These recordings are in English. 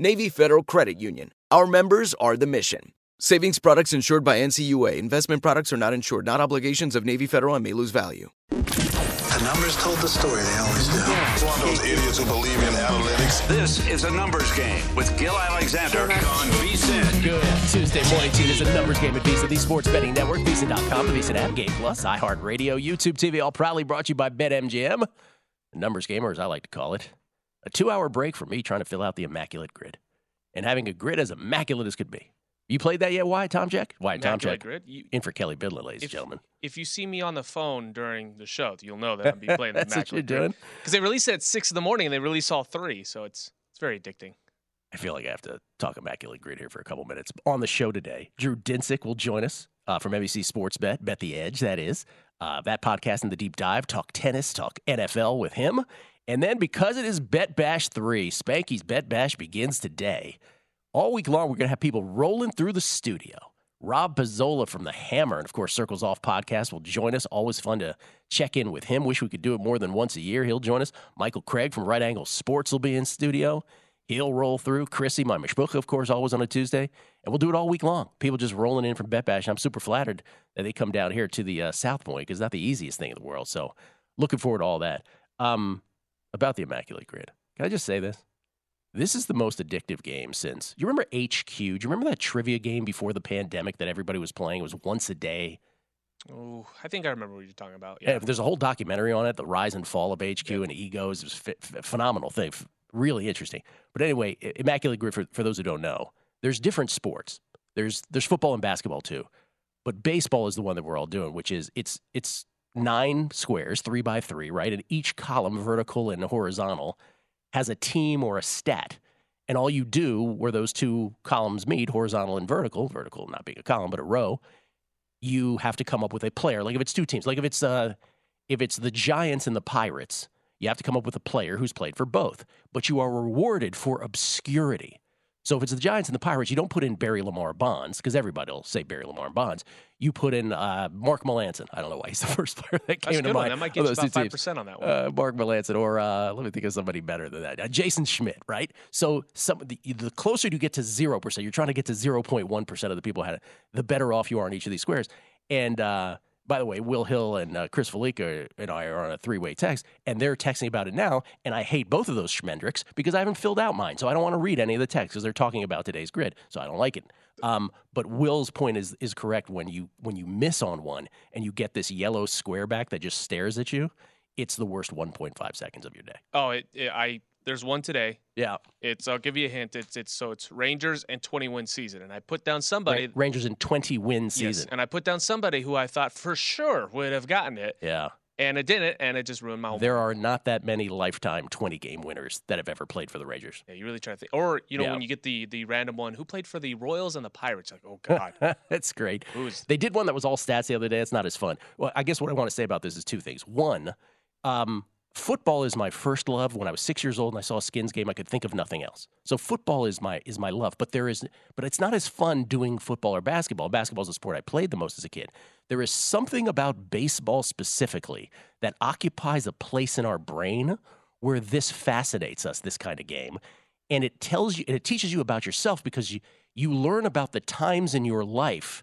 Navy Federal Credit Union. Our members are the mission. Savings products insured by NCUA. Investment products are not insured, not obligations of Navy Federal and may lose value. The numbers told the story, they always do. It's one of those idiots who believe in analytics. This is a numbers game with Gill Alexander on VSIN. Good Tuesday morning to you. There's a numbers game at VSiN, the sports betting network, VSiN.com, the VSiN app, Game Plus, iHeartRadio, YouTube TV, all proudly brought to you by BetMGM. A numbers game, or as I like to call it, a two hour break for me trying to fill out the immaculate grid and having a grid as immaculate as could be. You played that yet? Wyatt Tomchek? Why, Tom Immaculate Jack? Grid. You, In for Kelley Bydlon, ladies and gentlemen. if you see me on the phone during the show, you'll know that I'm be playing the That's what you're doing. Because they release it at six in the morning and they release all three, so it's it's very addicting. I feel like I have to talk immaculate grid here for a couple minutes. On the show today, Drew Dinsick will join us uh, from NBC Sports Bet, Bet the Edge, that is. Uh, that podcast in the deep dive, talk tennis, talk NFL with him. And then because it is Bet Bash 3, Spanky's Bet Bash begins today. All week long, we're going to have people rolling through the studio. Rob Pizzola from The Hammer, and of course, Circles Off Podcast will join us. Always fun to check in with him. Wish we could do it more than once a year. He'll join us. Michael Craig from Right Angle Sports will be in studio. He'll roll through. Chrissy, my mishpucha, of course, always on a Tuesday. And we'll do it all week long. People just rolling in from Bet Bash. I'm super flattered that they come down here to the uh, South Point because not the easiest thing in the world. So looking forward to all that. Um, about the Immaculate Grid, can I just say this? This is the most addictive game since. You remember HQ? Do you remember that trivia game before the pandemic that everybody was playing? It was once a day. Oh, I think I remember what you're talking about. Yeah. Yeah. there's a whole documentary on it, the rise and fall of HQ and egos. It was f- phenomenal thing, f- really interesting. But anyway, Immaculate Grid for, for those who don't know, there's different sports. There's there's football and basketball too, but baseball is the one that we're all doing, which is it's it's nine squares, three by three, right? And each column, vertical and horizontal, has a team or a stat. And all you do where those two columns meet, horizontal and vertical, vertical not being a column, but a row, you have to come up with a player. Like if it's two teams, like if it's uh if it's the Giants and the Pirates, you have to come up with a player who's played for both. But you are rewarded for obscurity. So if it's the Giants and the Pirates, you don't put in Barry Lamar Bonds because everybody will say Barry Lamar Bonds. You put in uh, Mark Melancon. I don't know why he's the first player that came to mind. That might get you about 5% on that one. Uh, Mark Melancon, or uh, let me think of somebody better than that. Uh, Jason Schmidt, right? So some the, the closer you get to zero percent, you're trying to get to zero point one percent of the people had it. The better off you are in each of these squares. And uh, by the way, Will Hill and uh, Chris Fallica and I are on a three way text, and they're texting about it now. And I hate both of those Schmendricks because I haven't filled out mine, so I don't want to read any of the text because they're talking about today's grid, so I don't like it. Um, but Will's point is is correct when you when you miss on one and you get this yellow square back that just stares at you, it's the worst 1.5 seconds of your day. Oh, it, it, I there's one today. Yeah, It's I'll give you a hint. It's it's so it's Rangers and 20 win season, and I put down somebody. Rangers in 20 win yes, season. and I put down somebody who I thought for sure would have gotten it, Yeah, and it didn't, and it just ruined my whole. there are not that many lifetime 20 game winners that have ever played for the Rangers. Yeah, you really try to think. Or you know Yeah. when you get the the random one who played for the Royals and the Pirates, like oh god, That's great. who's They did one that was all stats the other day. It's not as fun. Well, I guess what I want to say about this is two things. One, um, football is my first love. When I was six years old and I saw a Skins game, I could think of nothing else. So football is my is my love. But there is, but it's not as fun doing football or basketball. Basketball is a sport I played the most as a kid. There is something about baseball specifically that occupies a place in our brain where this fascinates us. This kind of game, and it tells you and it teaches you about yourself because you you learn about the times in your life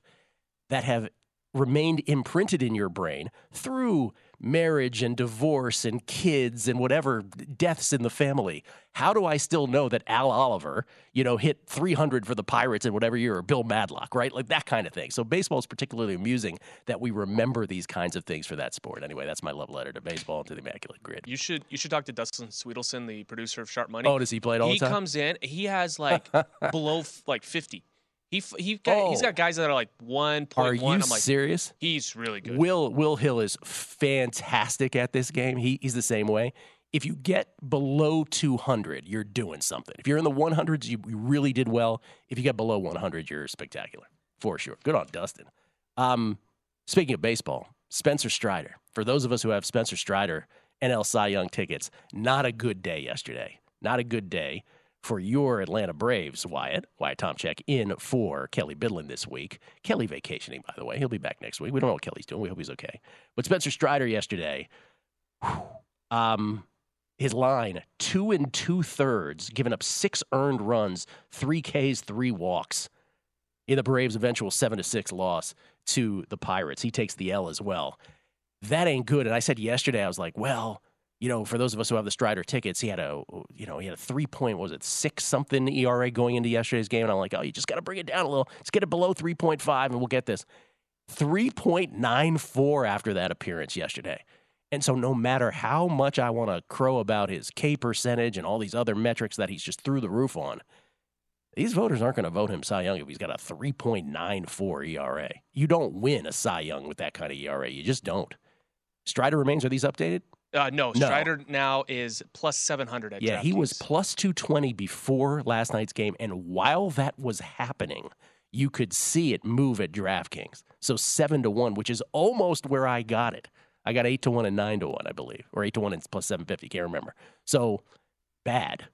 that have remained imprinted in your brain through marriage and divorce and kids and whatever deaths in the family. How do I still know that Al Oliver, you know, hit 300 for the Pirates in whatever year or Bill Madlock, right? Like that kind of thing. So baseball is particularly amusing that we remember these kinds of things for that sport. Anyway, that's my love letter to baseball and to the Immaculate Grid. You should you should talk to Dustin Swedelson, the producer of Sharp Money. Oh, does he play it all he the time? comes in, he has like below like 50. He he got, he's Oh. got guys that are like 1.1. Are you I'm like, serious? he's really good. Will Will Hill is fantastic at this game. He, he's the same way. If you get below 200, you're doing something. If you're in the 100s, you, you really did well. If you get below 100, you're spectacular for sure. Good on Dustin. Um, speaking of baseball, Spencer Strider. For those of us who have Spencer Strider NL Cy Young tickets, not a good day yesterday. Not a good day for your Atlanta Braves, Wyatt. Wyatt Tomchek in for Kelley Bydlon this week. Kelley vacationing, by the way. He'll be back next week. We don't know what Kelley's doing. We hope he's okay. But Spencer Strider yesterday, um, his line, two and two thirds, giving up six earned runs, three Ks, three walks in the Braves' eventual seven to six loss to the Pirates. He takes the L as well. That ain't good. And I said yesterday, I was like, well, you know, for those of us who have the Strider tickets, he had a, you know, he had a three point, what was it six something ERA going into yesterday's game, and I'm like, oh, you just got to bring it down a little. Let's get it below three point five, and we'll get this. Three point nine four after that appearance yesterday. And so, no matter how much I want to crow about his K percentage and all these other metrics that he's just through the roof on, these voters aren't going to vote him Cy Young if he's got a 3.94 ERA. You don't win a Cy Young with that kind of ERA. You just don't. Strider remains. Are these updated? Uh, no, No. Strider now is plus 700 at Yeah, he was plus 220 before last night's game. And while that was happening, you could see it move at DraftKings. So seven to one, which is almost where I got it. I got eight to one and nine to one, I believe, or eight to one and plus 750. Can't remember. So bad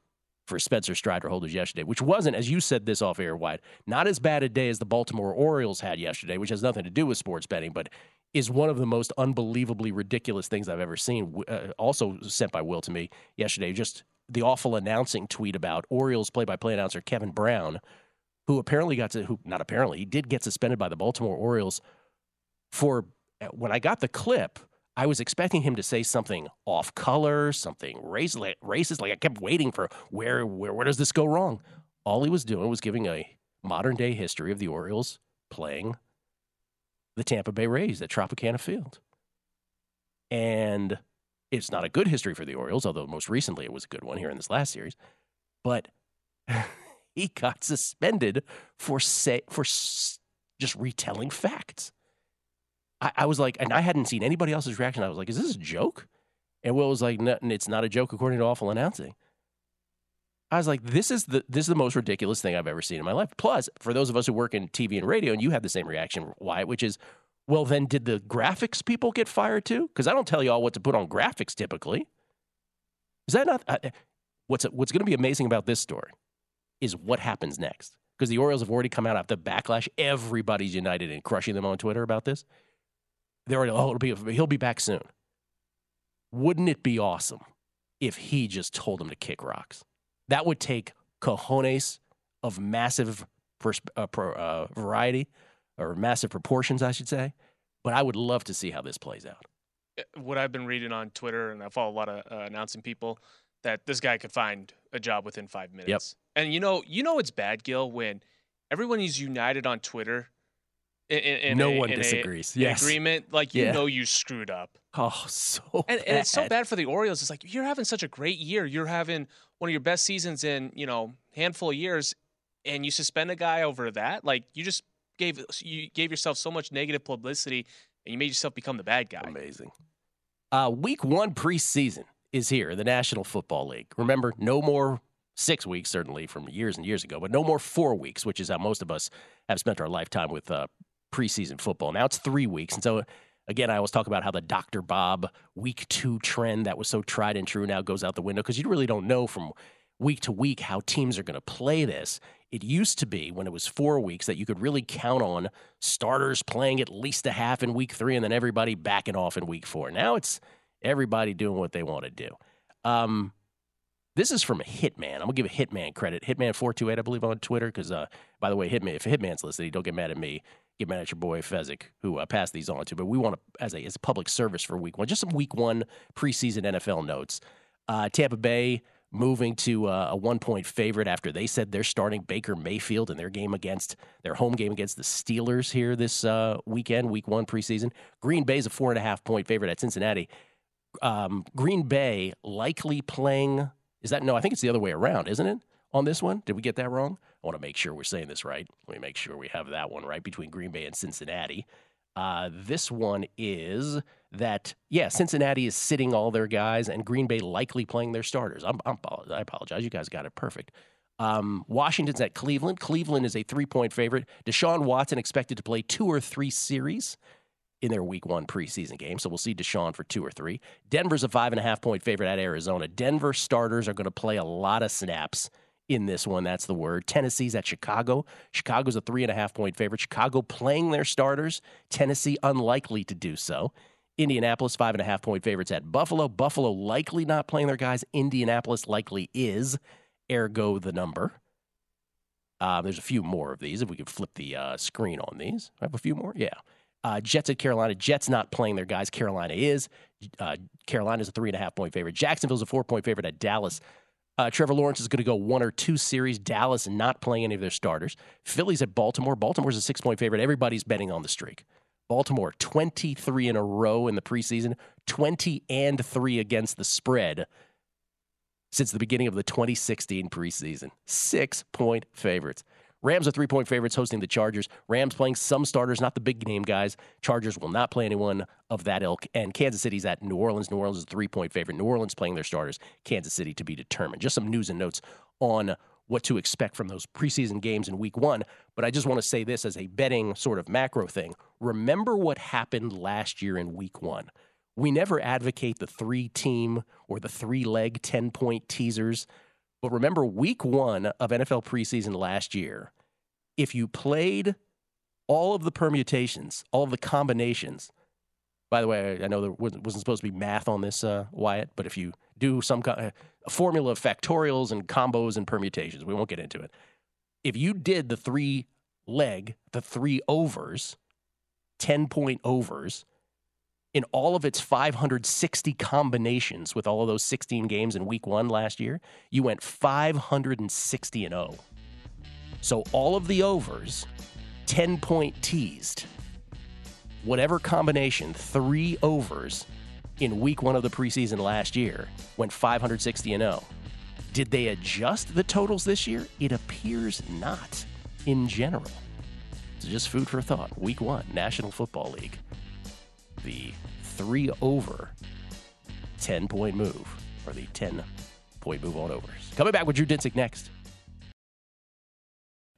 for Spencer Strider holders yesterday, which wasn't, as you said this off air Wyatt, not as bad a day as the Baltimore Orioles had yesterday, which has nothing to do with sports betting, but is one of the most unbelievably ridiculous things I've ever seen. Uh, also sent by Will to me yesterday, just the awful announcing tweet about Orioles play-by-play announcer Kevin Brown, who apparently got to, who not apparently, he did get suspended by the Baltimore Orioles for. uh, When I got the clip, I was expecting him to say something off color, something racist. Like I kept waiting for where, where, where does this go wrong? All he was doing was giving a modern day history of the Orioles playing the Tampa Bay Rays at Tropicana Field. And it's not a good history for the Orioles, although most recently it was a good one here in this last series. But he got suspended for say for s- just retelling facts. I, I was like, and I hadn't seen anybody else's reaction. I was like, "Is this a joke?" And Will was like, "No, it's not a joke according to awful announcing." I was like, "This is the this is the most ridiculous thing I've ever seen in my life." Plus, for those of us who work in TV and radio, and you had the same reaction, Wyatt, which is, "Well, then did the graphics people get fired too?" Because I don't tell you all what to put on graphics typically. Is that not uh, what's what's going to be amazing about this story? Is what happens next because the Orioles have already come out after the backlash. Everybody's united in crushing them on Twitter about this. They're already, oh, be, he'll be back soon. Wouldn't it be awesome if he just told them to kick rocks? That would take cojones of massive pers- uh, pro, uh, variety or massive proportions, I should say. But I would love to see how this plays out. what I've been reading on Twitter, and I follow a lot of uh, announcing people that this guy could find a job within five minutes. Yep. And you know, you know, it's bad, Gill, when everyone is united on Twitter. In, in, No a- one a- disagrees. an Yes. agreement, like you Yeah. know, you screwed up. Oh, so And, and it's so bad for the Orioles. It's like you're having such a great year. You're having one of your best seasons in you know handful of years, and you suspend a guy over that. Like you just gave you gave yourself so much negative publicity, and you made yourself become the bad guy. Amazing. Uh, week one preseason is here in the National Football League. Remember, no more six weeks, certainly from years and years ago, but no more four weeks, which is how most of us have spent our lifetime with uh, preseason football. Now it's three weeks. And so, again, I always talk about how the Dr. Bob week two trend that was so tried and true now goes out the window because you really don't know from week to week how teams are going to play this. It used to be when it was four weeks that you could really count on starters playing at least a half in week three and then everybody backing off in week four. Now it's everybody doing what they want to do. Um, This is from a Hitman. I'm gonna give a Hitman credit. Hitman428, I believe, on Twitter. Because, uh, by the way, Hitman, if Hitman's listening, don't get mad at me. Get mad at your boy Fezzik, who uh, passed these on to. But we want to, as a as a public service for Week One, just some Week One preseason NFL notes. Uh, Tampa Bay moving to uh, a one point favorite after they said they're starting Baker Mayfield in their game against their home game against the Steelers here this uh, weekend, Week One preseason. Green Bay is a four and a half point favorite at Cincinnati. Um, Green Bay likely playing is that no? I think it's the other way around, isn't it? On this one, did we get that wrong? I want to make sure we're saying this right. Let me make sure we have that one right between Green Bay and Cincinnati. Uh, this one is that yeah, Cincinnati is sitting all their guys, and Green Bay likely playing their starters. I'm, I'm, i apologize, you guys got it perfect. Um, Washington's at Cleveland. Cleveland is a three point favorite. Deshaun Watson expected to play two or three series in their week one preseason game. So we'll see Deshaun for two or three. Denver's a five and a half point favorite at Arizona. Denver starters are going to play a lot of snaps in this one. That's the word. Tennessee's at Chicago. Chicago's a three and a half point favorite. Chicago playing their starters. Tennessee unlikely to do so. Indianapolis, five and a half point favorites at Buffalo. Buffalo likely not playing their guys. Indianapolis likely is, ergo the number. Uh, there's a few more of these. If we could flip the uh, screen on these, I have a few more. Yeah. Uh, Jets at Carolina. Jets not playing their guys. Carolina is. Uh, Carolina a three and a half point favorite. Jacksonville's a four point favorite at Dallas. Uh, Trevor Lawrence is going to go one or two series. Dallas not playing any of their starters. Phillies at Baltimore. Baltimore's a six point favorite. Everybody's betting on the streak. Baltimore 23 in a row in the preseason, 20 and 3 against the spread since the beginning of the 2016 preseason. Six point favorites. Rams are three point favorites hosting the Chargers. Rams playing some starters, not the big name guys. Chargers will not play anyone of that ilk. And Kansas City's at New Orleans. New Orleans is a three point favorite. New Orleans playing their starters. Kansas City to be determined. Just some news and notes on what to expect from those preseason games in week one. But I just want to say this as a betting sort of macro thing. Remember what happened last year in week one. We never advocate the three team or the three leg 10 point teasers but remember, week one of NFL preseason last year, if you played all of the permutations, all of the combinations, by the way, I know there wasn't supposed to be math on this, uh, Wyatt, but if you do some kind of formula of factorials and combos and permutations, we won't get into it. If you did the three leg, the three overs, 10 point overs, in all of its 560 combinations with all of those 16 games in week one last year, you went 560 and 0. So all of the overs, 10 point teased, whatever combination, three overs in week one of the preseason last year went 560 and 0. Did they adjust the totals this year? It appears not in general. It's just food for thought. Week one, National Football League the three over 10 point move, or the 10 point move on overs. Coming back with Drew Dinsick next.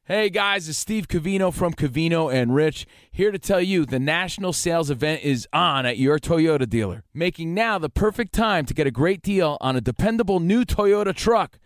Hey guys, it's Steve Covino from Covino and Rich here to tell you the national sales event is on at your Toyota dealer, making now the perfect time to get a great deal on a dependable new Toyota truck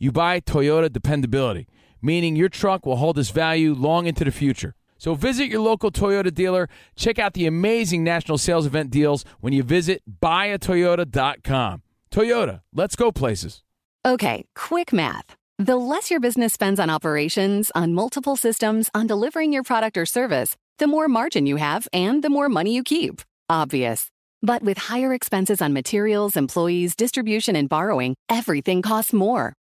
you buy Toyota dependability, meaning your truck will hold its value long into the future. So visit your local Toyota dealer. Check out the amazing national sales event deals when you visit buyatoyota.com. Toyota, let's go places. Okay, quick math. The less your business spends on operations, on multiple systems, on delivering your product or service, the more margin you have and the more money you keep. Obvious. But with higher expenses on materials, employees, distribution, and borrowing, everything costs more.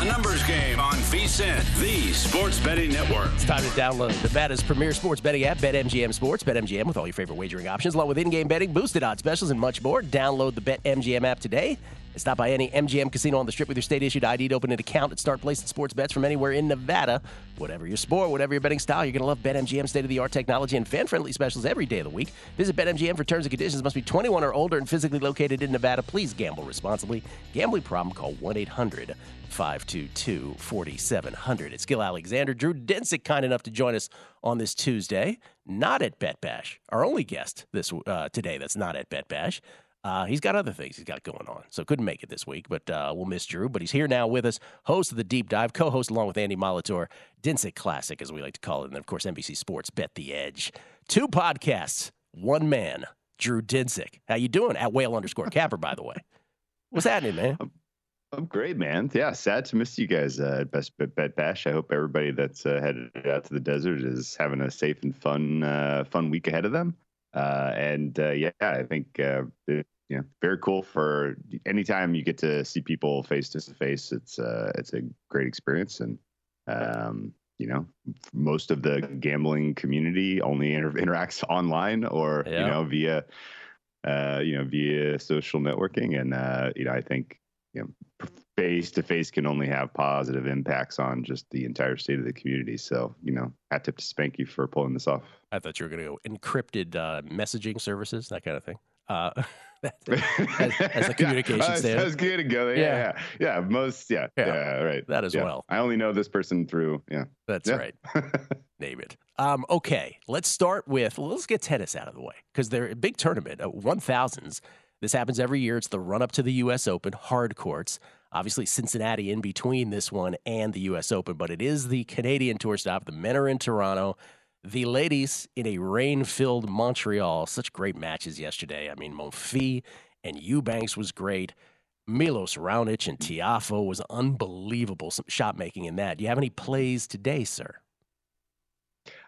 A numbers game on VSIN, the sports betting network. It's time to download Nevada's premier sports betting app, BetMGM Sports. BetMGM with all your favorite wagering options, along with in-game betting, boosted odds specials, and much more. Download the BetMGM app today. Stop by any MGM casino on the strip with your state-issued ID to open an account and start placing sports bets from anywhere in Nevada. Whatever your sport, whatever your betting style, you're going to love BetMGM state-of-the-art technology and fan-friendly specials every day of the week. Visit BetMGM for terms and conditions. Must be 21 or older and physically located in Nevada. Please gamble responsibly. Gambling problem? Call 1-800- 522 4700. It's Gill Alexander. Drew Dinsick, kind enough to join us on this Tuesday, not at Bet Bash. Our only guest this uh, today that's not at Bet Bash. Uh, he's got other things he's got going on, so couldn't make it this week, but uh, we'll miss Drew. But he's here now with us, host of the Deep Dive, co host along with Andy Molitor, Dinsick Classic, as we like to call it, and then, of course, NBC Sports Bet the Edge. Two podcasts, one man, Drew Dinsick. How you doing? At whale underscore capper, by the way. What's happening, man? I'm great, man. Yeah, sad to miss you guys uh, at Best Bet Bash. I hope everybody that's uh, headed out to the desert is having a safe and fun, uh, fun week ahead of them. Uh, and uh, yeah, I think uh, you know, very cool for anytime you get to see people face to face. It's it's a great experience, and um, you know, most of the gambling community only inter- interacts online or yeah. you know via you know via social networking, and you know I think you know, face to face can only have positive impacts on just the entire state of the community. So, you know, hat tip to Spanky for pulling this off. I thought you were going to go encrypted uh, messaging services, that kind of thing. Uh, as, as, a communication yeah, standard. Was good to go. Yeah, yeah, yeah, yeah. Most, yeah, yeah, yeah, right. That as well. I only know this person through, yeah. That's right. Name it. Um, okay, let's start with. Let's get tennis out of the way because they're a big tournament, uh, one thousands. This happens every year. It's the run up to the U.S. Open, hard courts. Obviously, Cincinnati in between this one and the U.S. Open, but it is the Canadian Tour stop. The men are in Toronto. The ladies in a rain filled Montreal. Such great matches yesterday. I mean, Monfils and Eubanks was great. Milos Raonic and Tiafoe was unbelievable shot making in that. Do you have any plays today, sir?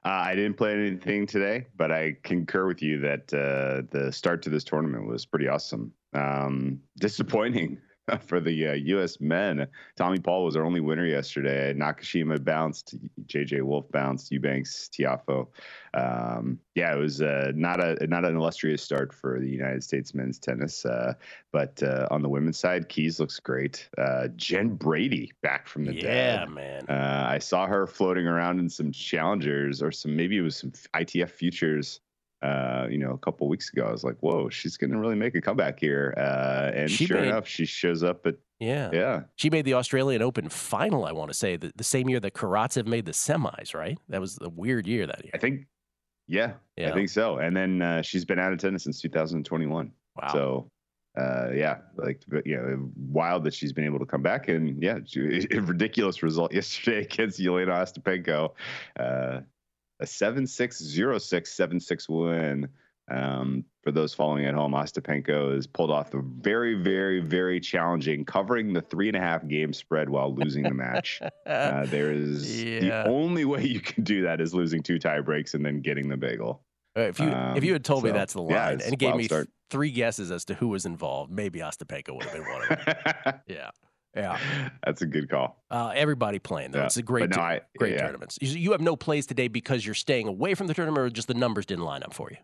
Uh, I didn't play anything today, but I concur with you that uh, the start to this tournament was pretty awesome. Um, disappointing for the uh, U.S. men. Tommy Paul was our only winner yesterday. Nakashima bounced, J.J. Wolf bounced, Eubanks, Tiafoe. Um, yeah, it was uh, not a not an illustrious start for the United States men's tennis. Uh, but uh, on the women's side, Keys looks great. Uh, Jen Brady back from the yeah, dead. Yeah, man. Uh, I saw her floating around in some challengers or some maybe it was some ITF futures uh, you know, a couple weeks ago. I was like, whoa, she's going to really make a comeback here. Uh, and she sure made, enough, she shows up at. Yeah. Yeah. She made the Australian Open final, I want to say, the, the same year that Karatsev made the semis, right? That was a weird year that year. I think, yeah, yeah. I think so. And then uh, she's been out of tennis since 2021. Wow. So, uh, yeah, like you know, wild that she's been able to come back, and yeah, a ridiculous result yesterday against Jelena Ostapenko. A 7-6-0-6-7-6 win. Um, for those following at home, Ostapenko has pulled off the very, very, very challenging covering the three and a half game spread while losing the match. uh, there is yeah. the only way you can do that is losing two tie breaks and then getting the bagel. If you um, if you had told so, me that's the line yeah, and gave me th- three guesses as to who was involved, maybe Ostapenko would have been one of them. yeah. Yeah, that's a good call. Uh, everybody playing though. Yeah. It's a great, no, I, great yeah. tournaments. You have no plays today because you're staying away from the tournament, or just the numbers didn't line up for you.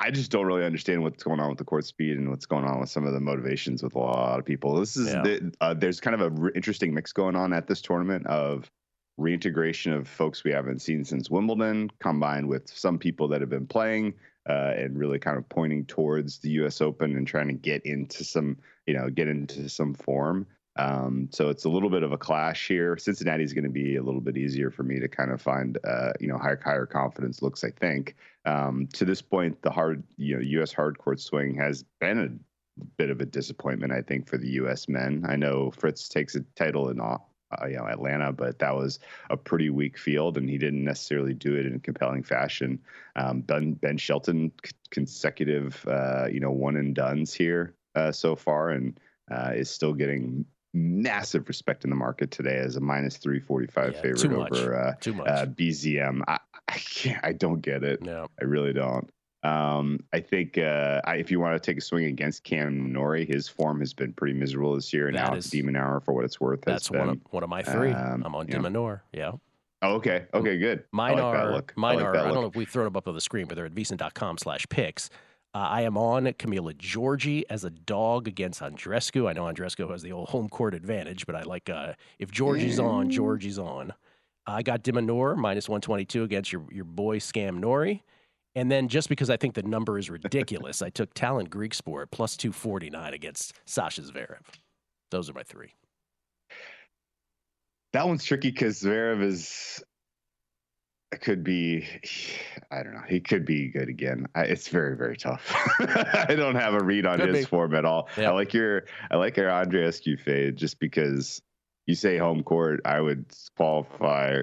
I just don't really understand what's going on with the court speed and what's going on with some of the motivations with a lot of people. This is yeah. the, uh, there's kind of a re- interesting mix going on at this tournament of reintegration of folks we haven't seen since Wimbledon, combined with some people that have been playing uh, and really kind of pointing towards the U.S. Open and trying to get into some you know, get into some form. Um, so it's a little bit of a clash here. Cincinnati is going to be a little bit easier for me to kind of find, uh, you know, higher higher confidence looks. I think um, to this point, the hard, you know, U.S. hard court swing has been a bit of a disappointment, I think, for the U.S. men. I know Fritz takes a title in uh, you know Atlanta, but that was a pretty weak field, and he didn't necessarily do it in a compelling fashion. Um, ben, ben Shelton c- consecutive uh, you know one and duns here uh, so far, and uh, is still getting massive respect in the market today as a minus 345 Yeah, favorite too much. over uh, uh, BZM. I, I can't, I don't get it. No. I really don't. Um, I think uh, I, if you want to take a swing against Cam Norrie, his form has been pretty miserable this year. And That Alex is- de Minaur, for what it's worth, has That's been. one of, one of my three. um, I'm on know. Yeah. oh, okay, okay, good. Mine like are look. Mine like are. I don't know if we've thrown them up on the screen, but they're at VSiN.com slash picks. Uh, I am on Camila Giorgi as a dog against Andreescu. I know Andreescu has the old home court advantage, but I like uh, if Giorgi's on, Giorgi's on. I got de Minaur minus 122 against your, your boy Scam Nori. And then just because I think the number is ridiculous, I took Tallon Griekspoor plus 249 against Sascha Zverev. Those are my three. That one's tricky because Zverev is could be I don't know. He could be good again. I, it's very very tough. I don't have a read on Could his be. form at all. Yeah. I like your I like your Andreescu fade just because you say home court. I would qualify.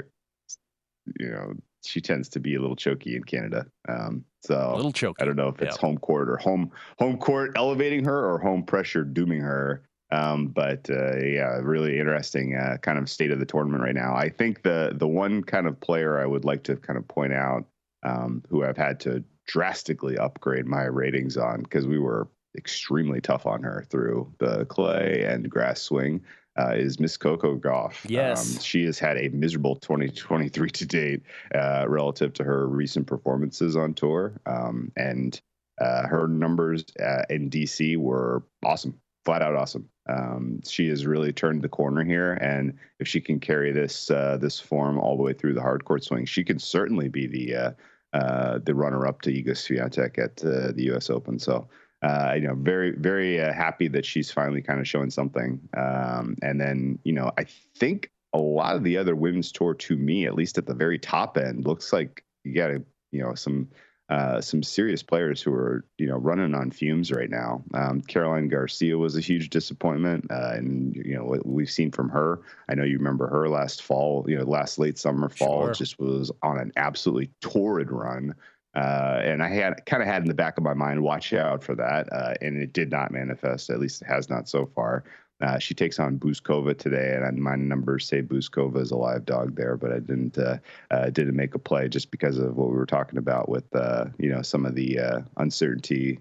You know, she tends to be a little choky in Canada. Um, so A little choky. I don't know if it's Yeah. home court or home home court elevating her or home pressure dooming her. Um, but uh, yeah, really interesting uh, kind of state of the tournament right now. I think the the one kind of player I would like to kind of point out um, who I've had to drastically upgrade my ratings on because we were extremely tough on her through the clay and grass swing. Uh, is Miss Coco Gauff. Yes. Um, she has had a miserable 2023 to date uh, relative to her recent performances on tour. Um, and uh, her numbers uh, in DC were awesome, flat out awesome. Um, she has really turned the corner here, and if she can carry this uh, this form all the way through the hard court swing, she can certainly be the uh, uh, the runner up to Iga Swiatek at uh, the U.S. Open. So. Uh, you know, very, very uh, happy that she's finally kind of showing something. Um, and then, you know, I think a lot of the other women's tour, to me, at least at the very top end, looks like you got to, you know, some uh, some serious players who are, you know, running on fumes right now. Um, Caroline Garcia was a huge disappointment, uh, and you know what we've seen from her. I know you remember her last fall, you know, last late summer, fall, Sure. just was on an absolutely torrid run. Uh, and I had kind of had in the back of my mind, watch out for that. Uh, and it did not manifest. At least it has not so far. Uh, she takes on Bouzkova today, and my numbers say Bouzkova is a live dog there, but I didn't uh, uh, didn't make a play just because of what we were talking about with uh, you know some of the uncertainty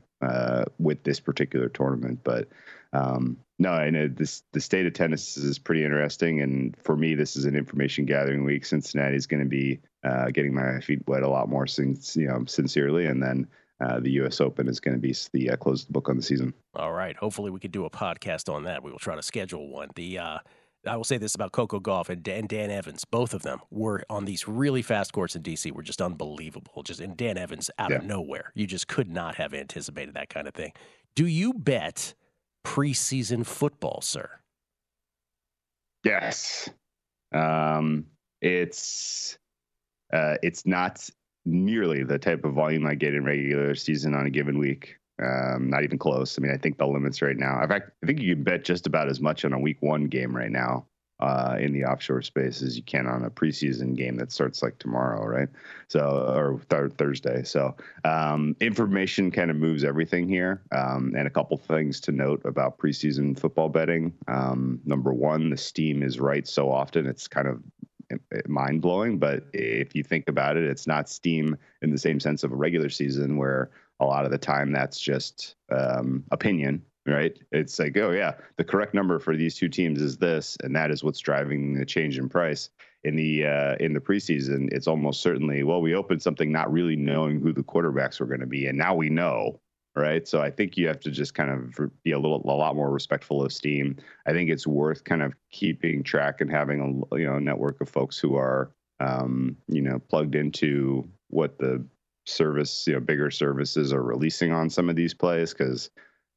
with this particular tournament. But um, no, I know this the state of tennis is pretty interesting, and for me, this is an information gathering week. Cincinnati is going to be uh, getting my feet wet a lot more since you know sincerely, and then uh, the U.S. Open is going to be the uh, close book on the season. All right. Hopefully, we could do a podcast on that. We will try to schedule one. The uh, I will say this about Coco Gauff and Dan, Dan Evans. Both of them were on these really fast courts in DC. Were just unbelievable. Just and Dan Evans out of nowhere. You just could not have anticipated that kind of thing. Do you bet preseason football, sir? Yes. Um, it's uh, it's not nearly the type of volume I get in regular season on a given week. Um, not even close. I mean, I think the limits right now. In fact, I think you can bet just about as much on a week one game right now uh, in the offshore space as you can on a preseason game that starts like tomorrow, right? So or th- Thursday. So um, information kind of moves everything here. Um, and a couple things to note about preseason football betting. Um, number one, the steam is right so often it's kind of mind blowing. But if you think about it, it's not steam in the same sense of a regular season where a lot of the time that's just um, opinion, right? It's like, oh yeah, the correct number for these two teams is this, and that is what's driving the change in price. In the uh, in the preseason, it's almost certainly well, we opened something not really knowing who the quarterbacks were going to be, and now we know, right? So I think you have to just kind of be a little, a lot more respectful of Steam. I think it's worth kind of keeping track and having a you know network of folks who are um, you know plugged into what the service you know bigger services are releasing on some of these plays because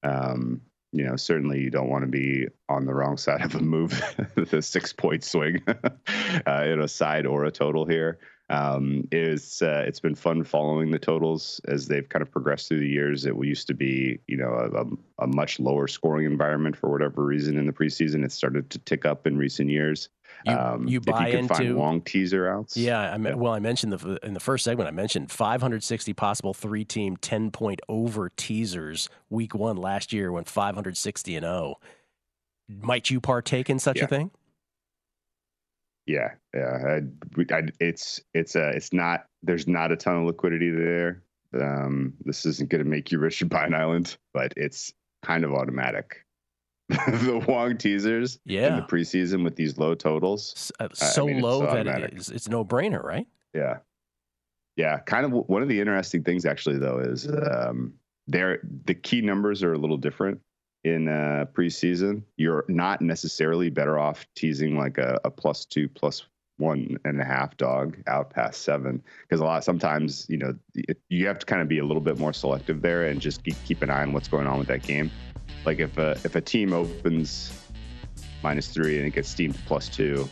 um, you know certainly you don't want to be on the wrong side of a move the six point swing uh, in a side or a total here Um, it's uh, it's been fun following the totals as they've kind of progressed through the years. It used to be you know a, a much lower scoring environment for whatever reason in the preseason. It started to tick up in recent years. You, Um, you buy if you can into find long teaser outs. Yeah, I mean, well, I mentioned the in the first segment. I mentioned 560 possible three-team 10-point over teasers week one last year went 560 and 0. Might you partake in such Yeah. a thing? Yeah, yeah. I, I, it's it's uh, it's not. There's not a ton of liquidity there. Um, this isn't going to make you rich in Pine Island, but it's kind of automatic. the Wong teasers yeah, in the preseason with these low totals. Uh, I so mean, it's low that it is, it's no brainer, right? Yeah, yeah. Kind of one of the interesting things actually though is um, there the key numbers are a little different in uh, preseason. You're not necessarily better off teasing like a, a plus two, plus one and a half dog out past seven because a lot sometimes you know it, you have to kind of be a little bit more selective there and just keep, keep an eye on what's going on with that game. Like if a if a team opens minus three and it gets steamed to plus two,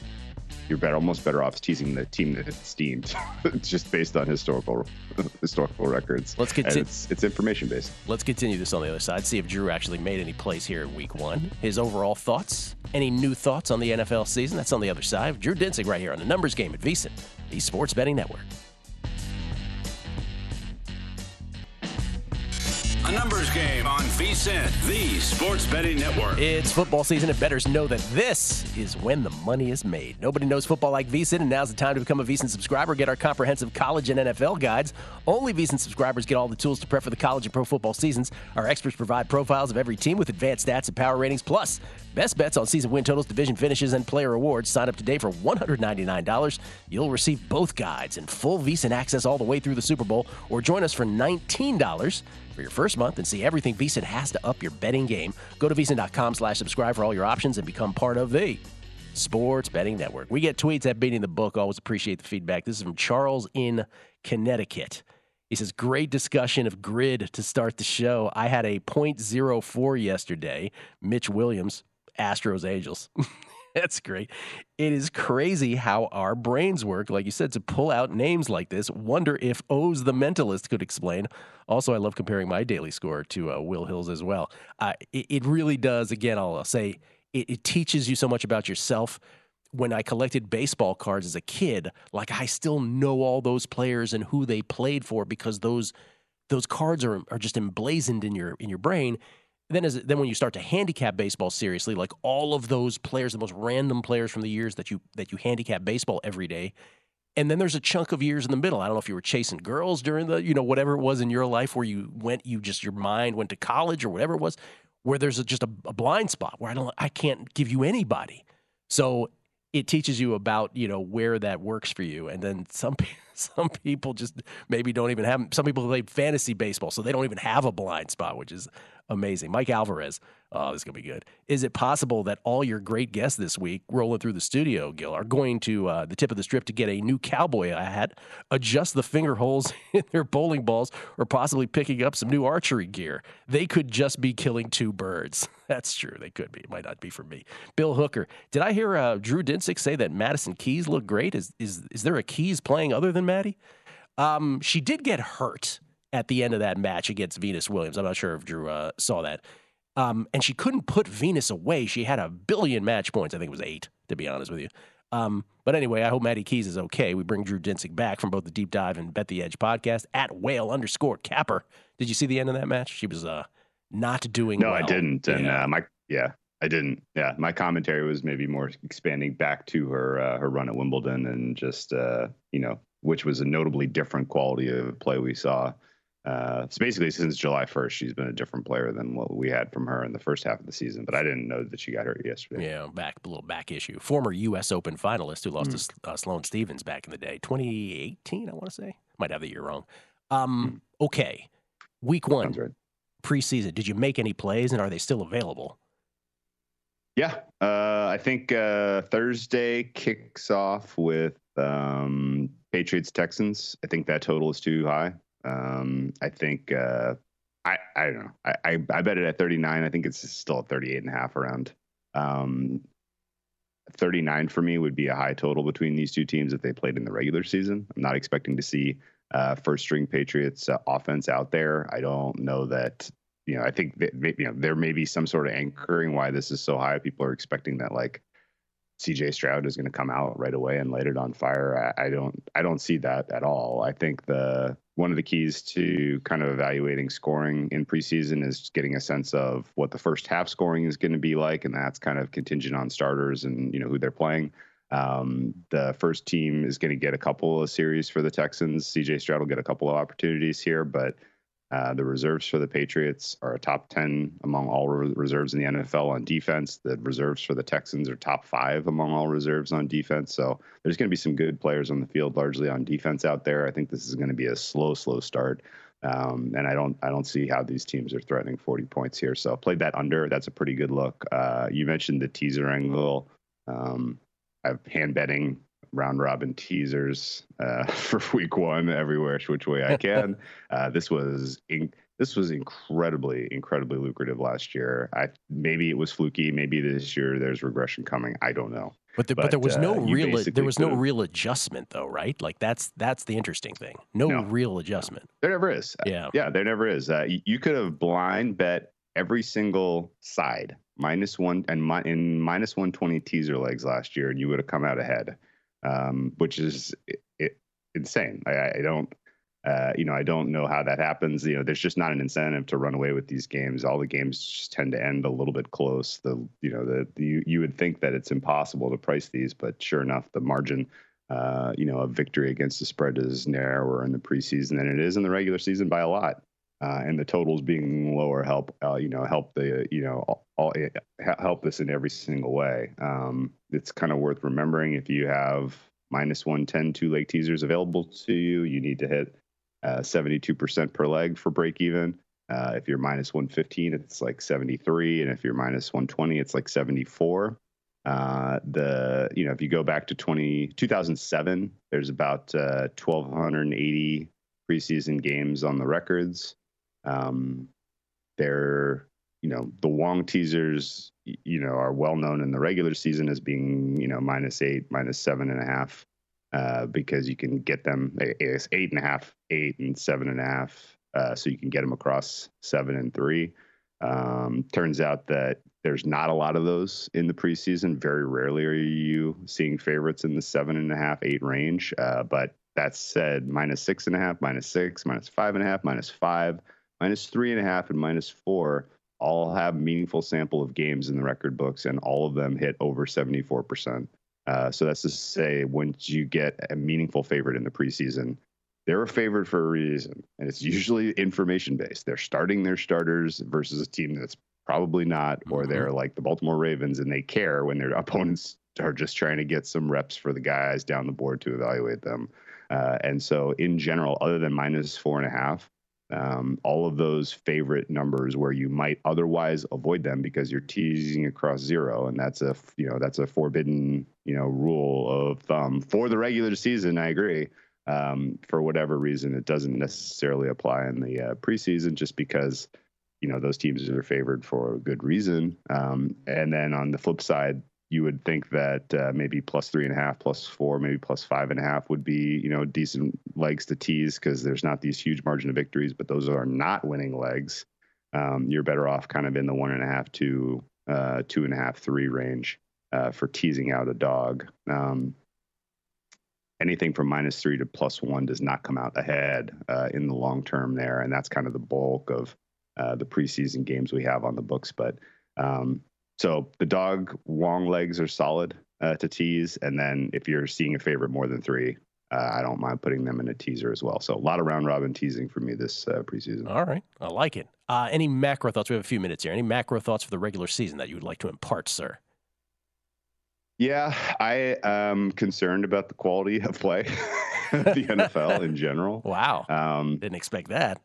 you're better almost better off teasing the team that it's steamed, It's just based on historical historical records. Let's get to- it's it's information based. Let's continue this on the other side. See if Drew actually made any plays here in week one. His overall thoughts, any new thoughts on the NFL season. That's on the other side. Drew Dinsick right here on the numbers game at VSiN, the Sports Betting Network. A numbers game on VSiN, the Sports Betting Network. It's football season, and bettors know that this is when the money is made. Nobody knows football like VSiN, and now's the time to become a VSiN subscriber. Get our comprehensive college and NFL guides. Only VSiN subscribers get all the tools to prep for the college and pro football seasons. Our experts provide profiles of every team with advanced stats and power ratings, plus best bets on season win totals, division finishes, and player awards. Sign up today for $199. You'll receive both guides and full VSiN access all the way through the Super Bowl, or join us for $19 for your first month and see everything VSiN has to up your betting game. Go to VSiN.com slash subscribe for all your options and become part of the Sports Betting Network. We get tweets at Beating the Book. Always appreciate the feedback. This is from Charles in Connecticut. He says, Great discussion of grid to start the show. I had a .04 yesterday. Mitch Williams, Astros Angels. That's great. It is crazy how our brains work, like you said, to pull out names like this. Wonder if O's the mentalist could explain. Also, I love comparing my daily score to uh, Will Hill's as well. Uh, it, it really does, again, I'll say, it, it teaches you so much about yourself. When I collected baseball cards as a kid, like I still know all those players and who they played for because those those cards are are just emblazoned in your in your brain then as then when you start to handicap baseball seriously, like all of those players, the most random players from the years that you that you handicap baseball every day, and then there's a chunk of years in the middle. I don't know if you were chasing girls during the you know whatever it was in your life where you went, you just your mind went to college or whatever it was, where there's a, just a, a blind spot where I don't I can't give you anybody. So it teaches you about you know where that works for you, and then some some people just maybe don't even have. Some people play fantasy baseball, so they don't even have a blind spot, which is amazing. Mike Alvarez, oh, this is gonna be good. Is it possible that all your great guests this week rolling through the studio, Gill, are going to uh, the tip of the strip to get a new cowboy hat, adjust the finger holes in their bowling balls, or possibly picking up some new archery gear? They could just be killing two birds. That's true. They could be. It might not be for me. Bill Hooker, did I hear uh, Drew Dinsick say that Madison Keys looked great? Is is is there a Keys playing other than Maddie? Um, she did get hurt at the end of that match against Venus Williams. I'm not sure if Drew uh, saw that. Um, and she couldn't put Venus away. She had a billion match points. I think it was eight, to be honest with you. Um, but anyway, I hope Maddie Keys is okay. We bring Drew Dinsick back from both the Deep Dive and Bet the Edge podcast at whale underscore capper. Did you see the end of that match? She was uh, not doing No, I didn't. And Yeah. uh, my yeah, I didn't. Yeah, my commentary was maybe more expanding back to her uh, her run at Wimbledon and just uh, you know, which was a notably different quality of play we saw. Uh, so basically, since July 1st, she's been a different player than what we had from her in the first half of the season. But I didn't know that she got hurt yesterday. Yeah, back a little back issue. Former U.S. Open finalist who lost to S- uh, Sloane Stevens back in the day, 2018, I want to say. Might have the year wrong. Um, okay, week one, right. preseason. Did you make any plays, and are they still available? Yeah, uh, I think uh, Thursday kicks off with um, Patriots Texans. I think that total is too high. Um, I think uh, I I don't know. I, I I bet it at 39. I think it's still at 38 and a half around. Um, 39 for me would be a high total between these two teams if they played in the regular season. I'm not expecting to see uh, first string Patriots uh, offense out there. I don't know that, you know, I think that, you know, there may be some sort of anchoring why this is so high. People are expecting that like CJ Stroud is going to come out right away and light it on fire. I, I, don't I don't see that at all. I think the one of the keys to kind of evaluating scoring in preseason is getting a sense of what the first half scoring is going to be like, and that's kind of contingent on starters and you know who they're playing. Um, the first team is going to get a couple of series for the Texans. CJ Stroud will get a couple of opportunities here, but uh, the reserves for the Patriots are a top 10 among all re- reserves in the NFL on defense. The reserves for the Texans are top five among all reserves on defense. So there's going to be some good players on the field, largely on defense out there. I think this is going to be a slow, slow start. Um, and I don't, I don't see how these teams are threatening 40 points here. So played that under. That's a pretty good look. Uh, you mentioned the teaser angle. Um, I've hand betting round robin teasers uh, for week one everywhere which way I can. uh, this was in, this was incredibly incredibly lucrative last year. I maybe it was fluky. Maybe this year there's regression coming. I don't know. But, the, but, but, there was no uh, real there was no real adjustment though, right? Like that's that's the interesting thing. No, no real adjustment. There never is. Yeah, yeah, there never is. Uh, you, you could have blind bet every single side minus one and mi- in minus one twenty teaser legs last year, and you would have come out ahead um, which is it, insane. I, I don't, uh, you know, I don't know how that happens. You know, there's just not an incentive to run away with these games. All the games just tend to end a little bit close. The, you know, the, the you, you would think that it's impossible to price these, but sure enough, the margin, uh, you know, of victory against the spread is narrower in the preseason than it is in the regular season by a lot. Uh, and the totals being lower help, uh, you know, help the, you know, all, all, help this in every single way. Um, it's kind of worth remembering if you have minus 110 two leg teasers available to you, you need to hit uh, 72% per leg for break even. Uh, if you're minus 115, it's like 73, and if you're minus 120, it's like 74. Uh, the you know if you go back to 20 2007, there's about 1,280 uh, preseason games on the records. Um, they're you know the Wong teasers you know are well known in the regular season as being you know minus eight, minus seven and a half, uh, because you can get them it's eight and a half, eight and seven and a half, uh, so you can get them across seven and three. Um, turns out that there's not a lot of those in the preseason. Very rarely are you seeing favorites in the seven and a half, eight range. Uh, but that said, minus six and a half, minus six, minus five and a half, minus five, minus three and a half, and minus four all have meaningful sample of games in the record books, and all of them hit over 74%. Uh, so that's to say, once you get a meaningful favorite in the preseason, they're a favorite for a reason, and it's usually information based. They're starting their starters versus a team that's probably not, or mm-hmm. they're like the Baltimore Ravens, and they care when their opponents are just trying to get some reps for the guys down the board to evaluate them. Uh, and so, in general, other than minus four and a half, um, all of those favorite numbers where you might otherwise avoid them because you're teasing across zero, and that's a you know that's a forbidden you know rule of thumb for the regular season. I agree. Um, for whatever reason, it doesn't necessarily apply in the uh, preseason, just because you know those teams are favored for a good reason. Um, and then on the flip side, you would think that uh, maybe plus three and a half, plus four, maybe plus five and a half would be, you know, decent legs to tease because there's not these huge margin of victories, but those are not winning legs. Um, you're better off kind of in the one and a half to uh, two and a half, three range uh, for teasing out a dog. Um, anything from minus three to plus one does not come out ahead uh, in the long term there, and that's kind of the bulk of uh, the preseason games we have on the books. But um, so the dog long legs are solid uh, to tease, and then if you're seeing a favorite more than three, uh, I don't mind putting them in a teaser as well. So a lot of round robin teasing for me this uh, preseason. All right, I like it. Uh, any macro thoughts? We have a few minutes here. Any macro thoughts for the regular season that you would like to impart, sir? Yeah, I am concerned about the quality of play of the NFL in general. Wow, um, didn't expect that.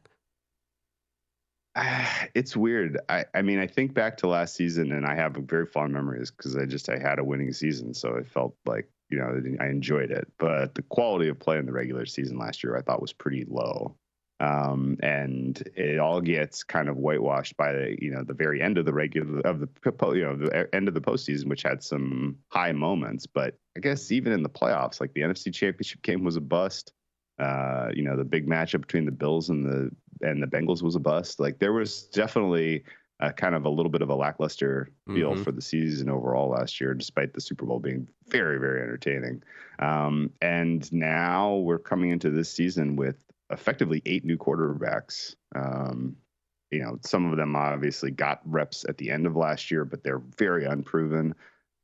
It's weird. I, I mean, I think back to last season, and I have very fond memories because I just I had a winning season, so it felt like you know I enjoyed it. But the quality of play in the regular season last year, I thought was pretty low. Um, and it all gets kind of whitewashed by the you know the very end of the regular of the you know the end of the postseason, which had some high moments. But I guess even in the playoffs, like the NFC Championship game was a bust. Uh, you know, the big matchup between the Bills and the and the Bengals was a bust. Like there was definitely a kind of a little bit of a lackluster feel Mhm. for the season overall last year, despite the Super Bowl being very, very entertaining. Um, and now we're coming into this season with effectively eight new quarterbacks. Um, you know, some of them obviously got reps at the end of last year, but they're very unproven.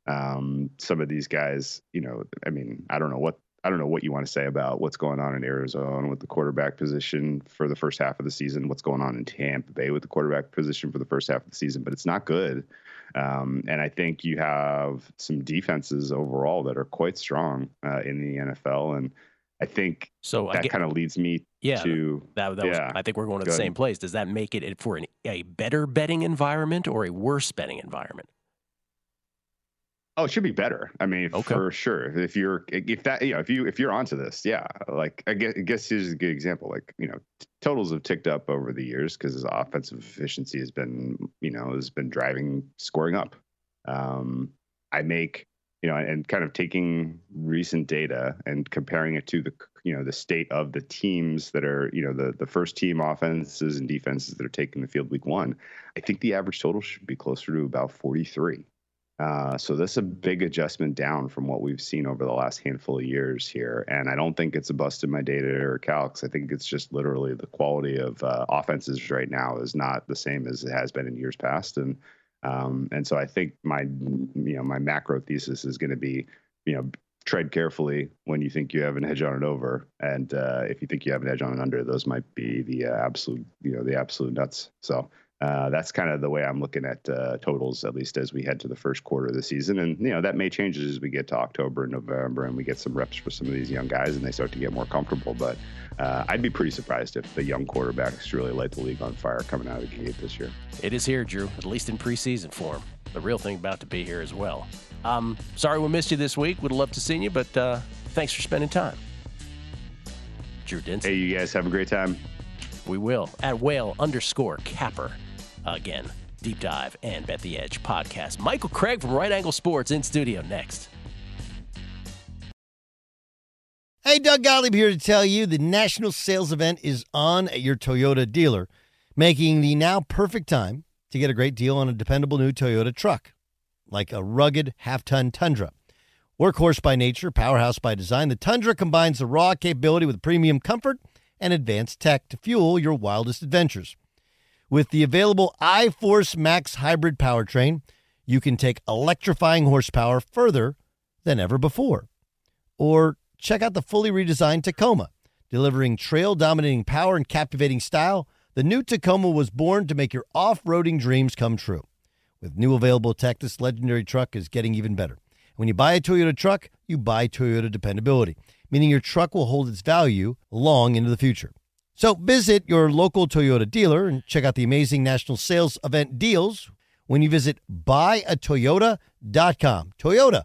Um, some of these guys, you know, I mean, I don't know what I don't know what you want to say about what's going on in Arizona with the quarterback position for the first half of the season, what's going on in Tampa Bay with the quarterback position for the first half of the season, but it's not good. Um, and I think you have some defenses overall that are quite strong uh, in the NFL. And I think So that kind of leads me Yeah, to That, that was, yeah. I think we're going to Go the ahead. same place. Does that make it for an, a better betting environment or a worse betting environment? Oh, it should be better. I mean, Okay. for sure. If you're, if that, you know, if you, if you're onto this, yeah. Like, I guess, I guess here's a good example. Like, you know, t- totals have ticked up over the years because his offensive efficiency has been, you know, has been driving scoring up. Um, I make, you know, and kind of taking recent data and comparing it to the, you know, the state of the teams that are, you know, the the first team offenses and defenses that are taking the field week one. I think the average total should be closer to about 43. Uh, so that's a big adjustment down from what we've seen over the last handful of years here. And I don't think it's a bust in my data or calcs. I think it's just literally the quality of uh, offenses right now is not the same as it has been in years past. And um, and so I think my you know my macro thesis is going to be you know tread carefully when you think you have an edge on an over, and uh, if you think you have an edge on an under, those might be the uh, absolute you know the absolute nuts. So uh, that's kind of the way I'm looking at uh, totals, at least as we head to the first quarter of the season. And, you know, that may change as we get to October and November and we get some reps for some of these young guys and they start to get more comfortable. But uh, I'd be pretty surprised if the young quarterbacks really light the league on fire coming out of the gate this year. It is here, Drew, at least in preseason form. The real thing about to be here as well. Um, sorry we missed you this week. Would love to see you, but uh, thanks for spending time. Drew Dinsick. Hey, you guys have a great time. We will. At whale underscore capper. Again, deep dive and bet the edge podcast. Michael Craig from Right Angle Sports in studio next. Hey, Doug Gottlieb here to tell you the national sales event is on at your Toyota dealer, making the now perfect time to get a great deal on a dependable new Toyota truck, like a rugged half ton Tundra. Workhorse by nature, powerhouse by design, the Tundra combines the raw capability with premium comfort and advanced tech to fuel your wildest adventures. With the available iForce Max hybrid powertrain, you can take electrifying horsepower further than ever before. Or check out the fully redesigned Tacoma. Delivering trail dominating power and captivating style, the new Tacoma was born to make your off roading dreams come true. With new available tech, this legendary truck is getting even better. When you buy a Toyota truck, you buy Toyota dependability, meaning your truck will hold its value long into the future. So visit your local Toyota dealer and check out the amazing national sales event deals when you visit buyatoyota.com. Toyota,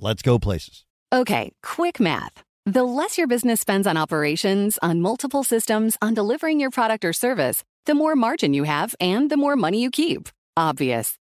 let's go places. Okay, quick math. The less your business spends on operations, on multiple systems, on delivering your product or service, the more margin you have and the more money you keep. Obvious.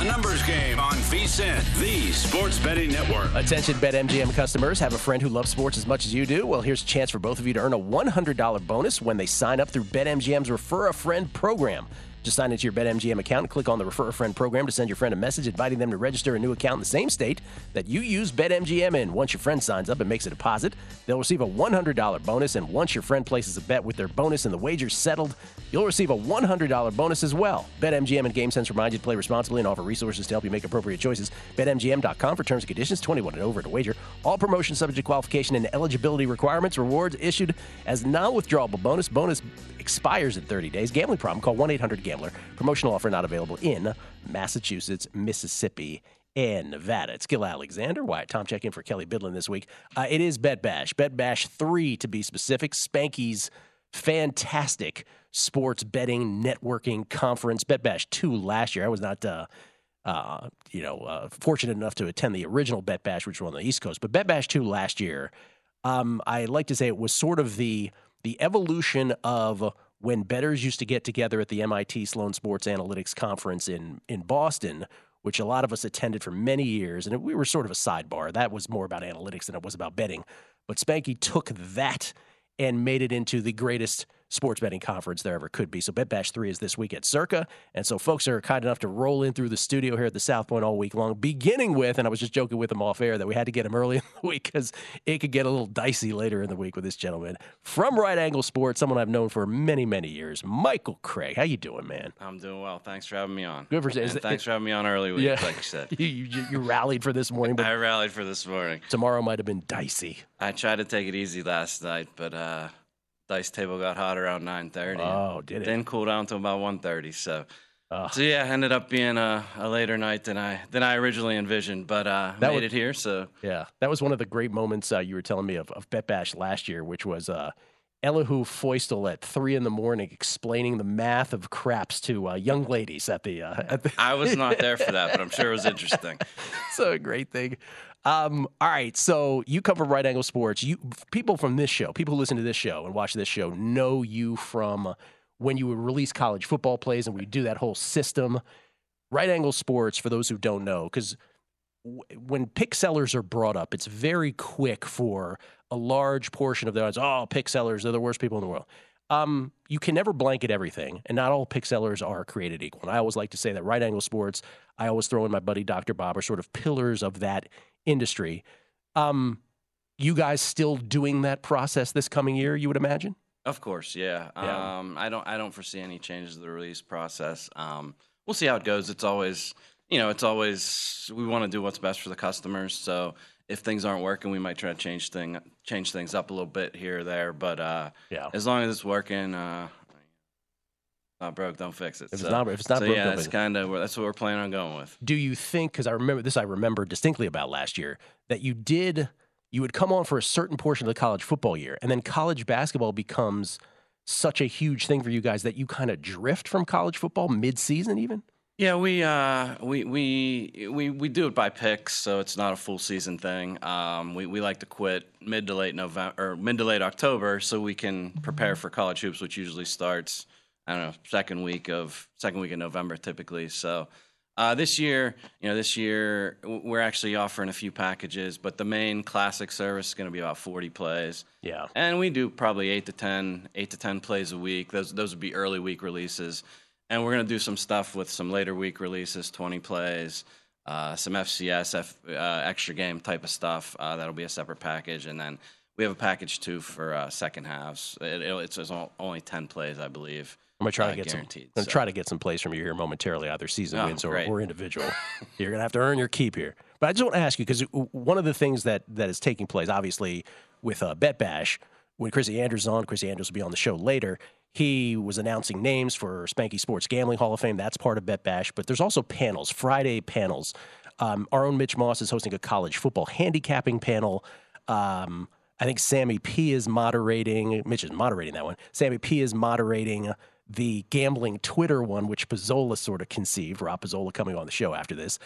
A numbers game on VSiN, the sports betting network. Attention BetMGM customers. Have a friend who loves sports as much as you do? Well, here's a chance for both of you to earn a $100 bonus when they sign up through BetMGM's Refer a Friend program. Just sign into your BetMGM account and click on the Refer a Friend program to send your friend a message inviting them to register a new account in the same state that you use BetMGM in. Once your friend signs up and makes a deposit, they'll receive a $100 bonus. And once your friend places a bet with their bonus and the wager's settled, you'll receive a $100 bonus as well. BetMGM and GameSense remind you to play responsibly and offer resources to help you make appropriate choices. BetMGM.com for terms and conditions, 21 and over to wager. All promotions subject to qualification and eligibility requirements. Rewards issued as non withdrawable bonus. Bonus expires in 30 days. Gambling problem? Call 1 800 Gambler. Promotional offer not available in Massachusetts, Mississippi, and Nevada. It's Gill Alexander. Wyatt Tomchek in for Kelley Bydlon this week. Uh, it is Bet Bash. Bet Bash 3 to be specific. Spanky's fantastic sports betting networking conference. Bet Bash 2 last year. I was not. Uh, uh, you know, uh, fortunate enough to attend the original Bet Bash, which was on the East Coast, but Bet Bash 2 last year, um, I like to say it was sort of the the evolution of when bettors used to get together at the MIT Sloan Sports Analytics Conference in in Boston, which a lot of us attended for many years, and we were sort of a sidebar. That was more about analytics than it was about betting. But Spanky took that and made it into the greatest sports betting conference there ever could be. So Bet Bash 3 is this week at Circa. And so folks are kind enough to roll in through the studio here at the South Point all week long, beginning with, and I was just joking with him off air that we had to get him early in the week because it could get a little dicey later in the week with this gentleman from Right Angle Sports, someone I've known for many, many years, Michael Craig. How you doing, man? I'm doing well. Thanks for having me on. Good for and thanks for having me on early week, Yeah. like you said. you, you, you rallied for this morning, but I rallied for this morning. tomorrow might have been dicey. I tried to take it easy last night, but uh, dice table got hot around 9:30. Oh, did it? Didn't cool down until about 1:30. So, Oh. so yeah, ended up being a, a later night than I than I originally envisioned, but uh, That made would- it here. So Yeah, that was one of the great moments uh, you were telling me of, of Bet Bash last year, which was uh, Elihu Feustel at three in the morning explaining the math of craps to uh, young ladies at the. Uh, at the I was not there for that, but I'm sure it was interesting. so a great thing. Um, all right, so you come from Right Angle Sports. You people from this show, people who listen to this show and watch this show, know you from when you would release college football plays and we do that whole system. Right Angle Sports, for those who don't know, because when pick sellers are brought up, it's very quick for a large portion of the audience. Oh, pick sellers, they're the worst people in the world. Um, you can never blanket everything, and not all pick sellers are created equal. And I always like to say that right angle sports, I always throw in my buddy Dr. Bob, are sort of pillars of that industry. Um, you guys still doing that process this coming year, you would imagine? Of course, yeah. Yeah. Um, I don't I don't foresee any changes to the release process. Um, we'll see how it goes. It's always you know it's always we want to do what's best for the customers. So if things aren't working, we might try to change thing change things up a little bit here or there. But uh, Yeah. as long as it's working, uh, not broke, don't fix it. If it's not- if it's not so broke, yeah, that's kind of that's what we're planning on going with. do you think because i remember this i remember distinctly about last year that you did you would come on for a certain portion of the college football year and then college basketball becomes such a huge thing for you guys that you kind of drift from college football mid-season even Yeah, we uh, we we we we do it by picks, so it's not a full season thing. Um, we we like to quit mid to late November or mid to late October, so we can prepare for college hoops, which usually starts I don't know second week of second week of November typically. So. Uh, this year, you know, this year we're actually offering a few packages, but the main classic service is going to be about 40 plays. Yeah. And we do probably eight to 10, eight to 10 plays a week. Those, those would be early week releases. And we're going to do some stuff with some later week releases, 20 plays, uh, some FCS, F, uh, extra game type of stuff. Uh, that'll be a separate package. And then we have a package too for uh, second halves. It, it, it's it's only 10 plays, I believe. i'm gonna try uh, to get some i'm gonna So- try to get some plays from you here momentarily either season Oh, wins or, or individual you're gonna have to earn your keep here but i just want to ask you because one of the things that that is taking place obviously with uh, bet bash when Chrissy Andrews is on, Chrissy Andrews will be on the show later. He was announcing names for Spanky Sports Gambling Hall of Fame. That's part of Bet Bash. But there's also panels, Friday panels. Um, our own Mitch Moss is hosting a college football handicapping panel. Um, I think Sammy P is moderating. Mitch is moderating that one. Sammy P is moderating the gambling Twitter one, which Pizzola sort of conceived. Rob Pizzola coming on the show after this.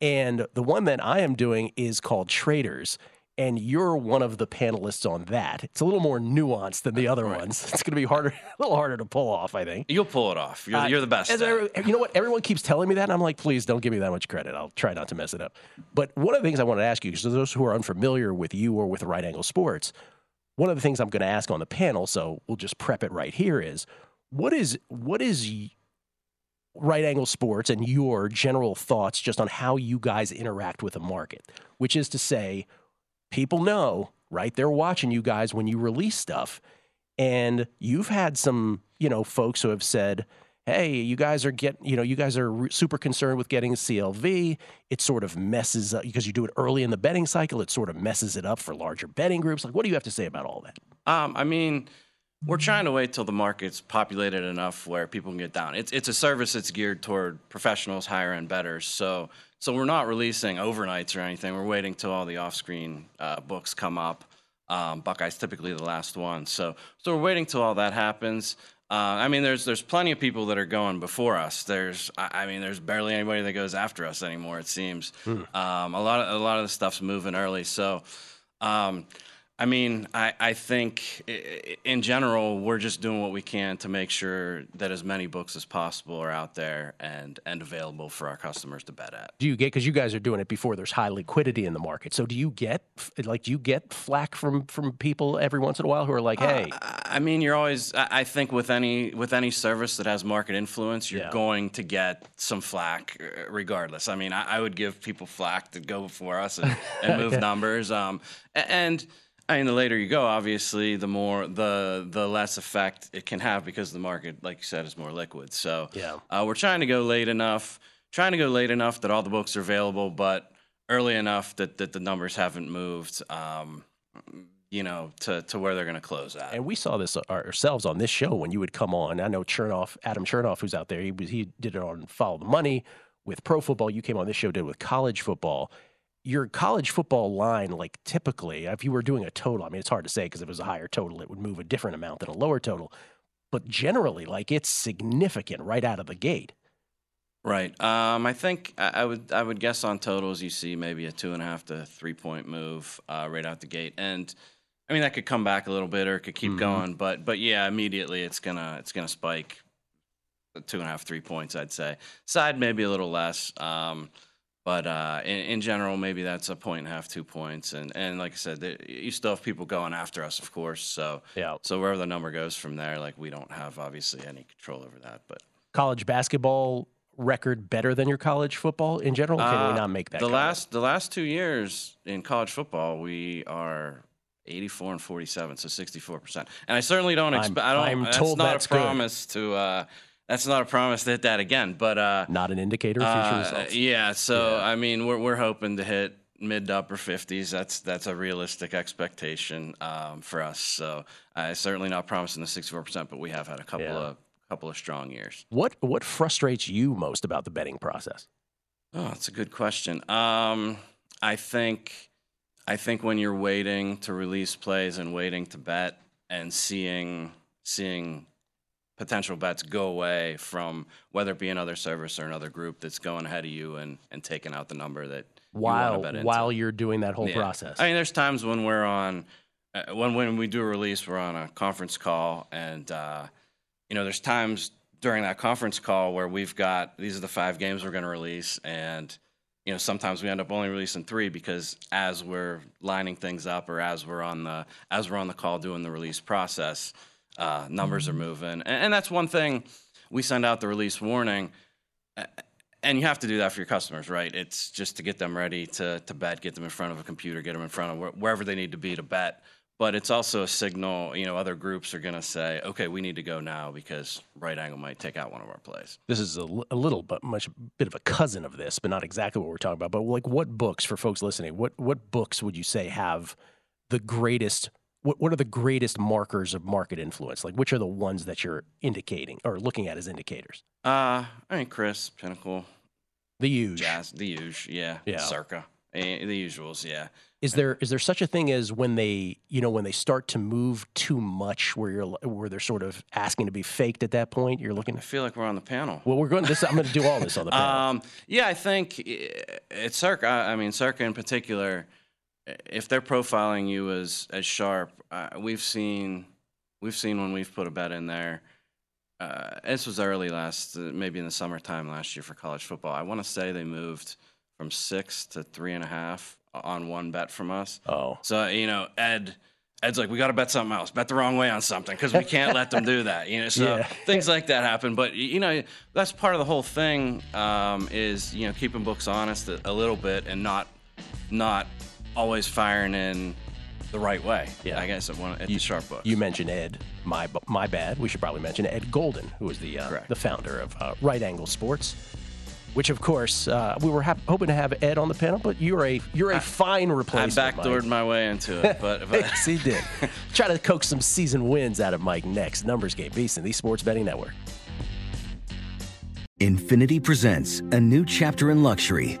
And the one that I am doing is called Traders. And you're one of the panelists on that. It's a little more nuanced than the other ones. It's going to be harder, a little harder to pull off, I think. You'll pull it off. You're, Uh, you're the best. as at every- you know what? Everyone keeps telling me that. And I'm like, please don't give me that much credit. I'll try not to mess it up. But one of the things I want to ask you, because those who are unfamiliar with you or with Right Angle Sports, one of the things I'm going to ask on the panel, so we'll just prep it right here, is what is what is right angle sports and your general thoughts just on how you guys interact with the market, which is to say, people know, right? They're watching you guys when you release stuff. And you've had some, you know, folks who have said, hey, you guys are getting, you know, you guys are re- super concerned with getting a CLV. It sort of messes up because you do it early in the betting cycle. It sort of messes it up for larger betting groups. Like, what do you have to say about all that? Um, I mean, we're trying to wait till the market's populated enough where people can get down. It's it's a service that's geared toward professionals, higher end bettors. So so we're not releasing overnights or anything. We're waiting till all the off screen uh, books come up. Um, Buckeyes typically the last one. So so we're waiting till all that happens. Uh, I mean, there's there's plenty of people that are going before us. There's, I I mean, there's barely anybody that goes after us anymore. It seems. Um, a lot of a lot of the stuff's moving early. So, um, I mean, I, I think in general we're just doing what we can to make sure that as many books as possible are out there and and available for our customers to bet at. Do you get because you guys are doing it before there's high liquidity in the market? So do you get like do you get flack from from people every once in a while who are like, hey, I mean, you're always. I think with any with any service that has market influence, you're Yeah. going to get some flack, uh, regardless. I mean, I, I would give people flack to go before us and, and move Okay. numbers. Um, and I mean, the later you go, obviously, the more the the less effect it can have because the market, like you said, is more liquid. So Yeah. uh, we're trying to go late enough, trying to go late enough that all the books are available, but early enough that that the numbers haven't moved. Um, you know, to, to where they're going to close at. And we saw this ourselves on this show when you would come on. I know Chernoff, Adam Chernoff, who's out there. He was he did it on Follow the Money with pro football. You came on this show, did it with college football. Your college football line, like typically, if you were doing a total, I mean, it's hard to say because if it was a higher total, it would move a different amount than a lower total. But generally, like it's significant right out of the gate. Right. Um, I think I, I would I would guess on totals you see maybe a two and a half to three point move uh, right out the gate, and I mean that could come back a little bit or it could keep Mhm. going, but but yeah, immediately it's gonna it's gonna spike two and a half three points I'd say. Side maybe a little less, um, but uh, in, in general maybe that's a point and a half two points, and and like I said, there- you still have people going after us, of course. So Yeah. so wherever the number goes from there, like we don't have obviously any control over that, but. College basketball record better than your college football in general? Can Uh, we not make that? The comment? last the last two years in college football, we are 84 and 47, so 64 percent. And I certainly don't expect. I don't. I'm that's told not that's a good. promise to. Uh, that's not a promise to hit that again. But uh, not an indicator of future uh, results. Yeah. So I mean, we're we're hoping to hit mid to upper 50s. That's that's a realistic expectation um, for us. So I certainly not promising the 64 percent, but we have had a couple Yeah. of couple of strong years. What what frustrates you most about the betting process? Oh, that's a good question. Um, I think, I think when you're waiting to release plays and waiting to bet and seeing seeing potential bets go away from whether it be another service or another group that's going ahead of you and and taking out the number that you While want to bet into. while you're doing that whole Yeah. process. I mean, there's times when we're on, uh, when when we do a release, we're on a conference call, and uh, you know, there's times during that conference call where we've got these are the five games we're going to release, and you know, sometimes we end up only releasing three because as we're lining things up or as we're on the as we're on the call doing the release process, uh, numbers are moving, and, and that's one thing. We send out the release warning and you have to do that for your customers, right? It's just to get them ready to to bet, get them in front of a computer, get them in front of where, wherever they need to be to bet. But it's also a signal. You know, other groups are going to say, "Okay, we need to go now because right angle might take out one of our plays." this is a, l- a little but much bit of a cousin of this, but not exactly what we're talking about. But like, what books for folks listening? What what books would you say have the greatest? What what are the greatest markers of market influence? Like, which are the ones that you're indicating or looking at as indicators? Uh, I mean, CRIS, Pinnacle, The huge. Jazz, the usual, yeah, Yeah. Circa, eh, the usuals, yeah. Is there is there such a thing as when they you know when they start to move too much where you're where they're sort of asking to be faked at that point? You're looking. I feel like we're on the panel. Well, we're going. This I'm going to do all this on the panel. Um, yeah, I think it's Circa. I mean, Circa in particular. If they're profiling you as as sharp, uh, we've seen we've seen when we've put a bet in there. Uh, this was early last, uh, maybe in the summertime last year for college football. I want to say they moved from six to three and a half on one bet from us. Oh, So you know, Ed Ed's like, we got to bet something else. Bet the wrong way on something because we can't let them do that. You know, so Yeah. things like that happen. But you know, that's part of the whole thing. Um, is you know keeping books honest a, a little bit and not not always firing in the right way. Yeah. I guess at, one, at the sharp book. You mentioned Ed. My my bad. We should probably mention Ed Golden, who is the uh, the founder of uh, Right Angle Sports. Which, of course, uh, we were hap- hoping to have Ed on the panel, but you're a you're a fine replacement. I backdoored Mike. my way into it, but, but yes, he did. Try to coax some season wins out of Mike next. Numbers game, Beast, and the Sports Betting Network. Infiniti presents a new chapter in luxury,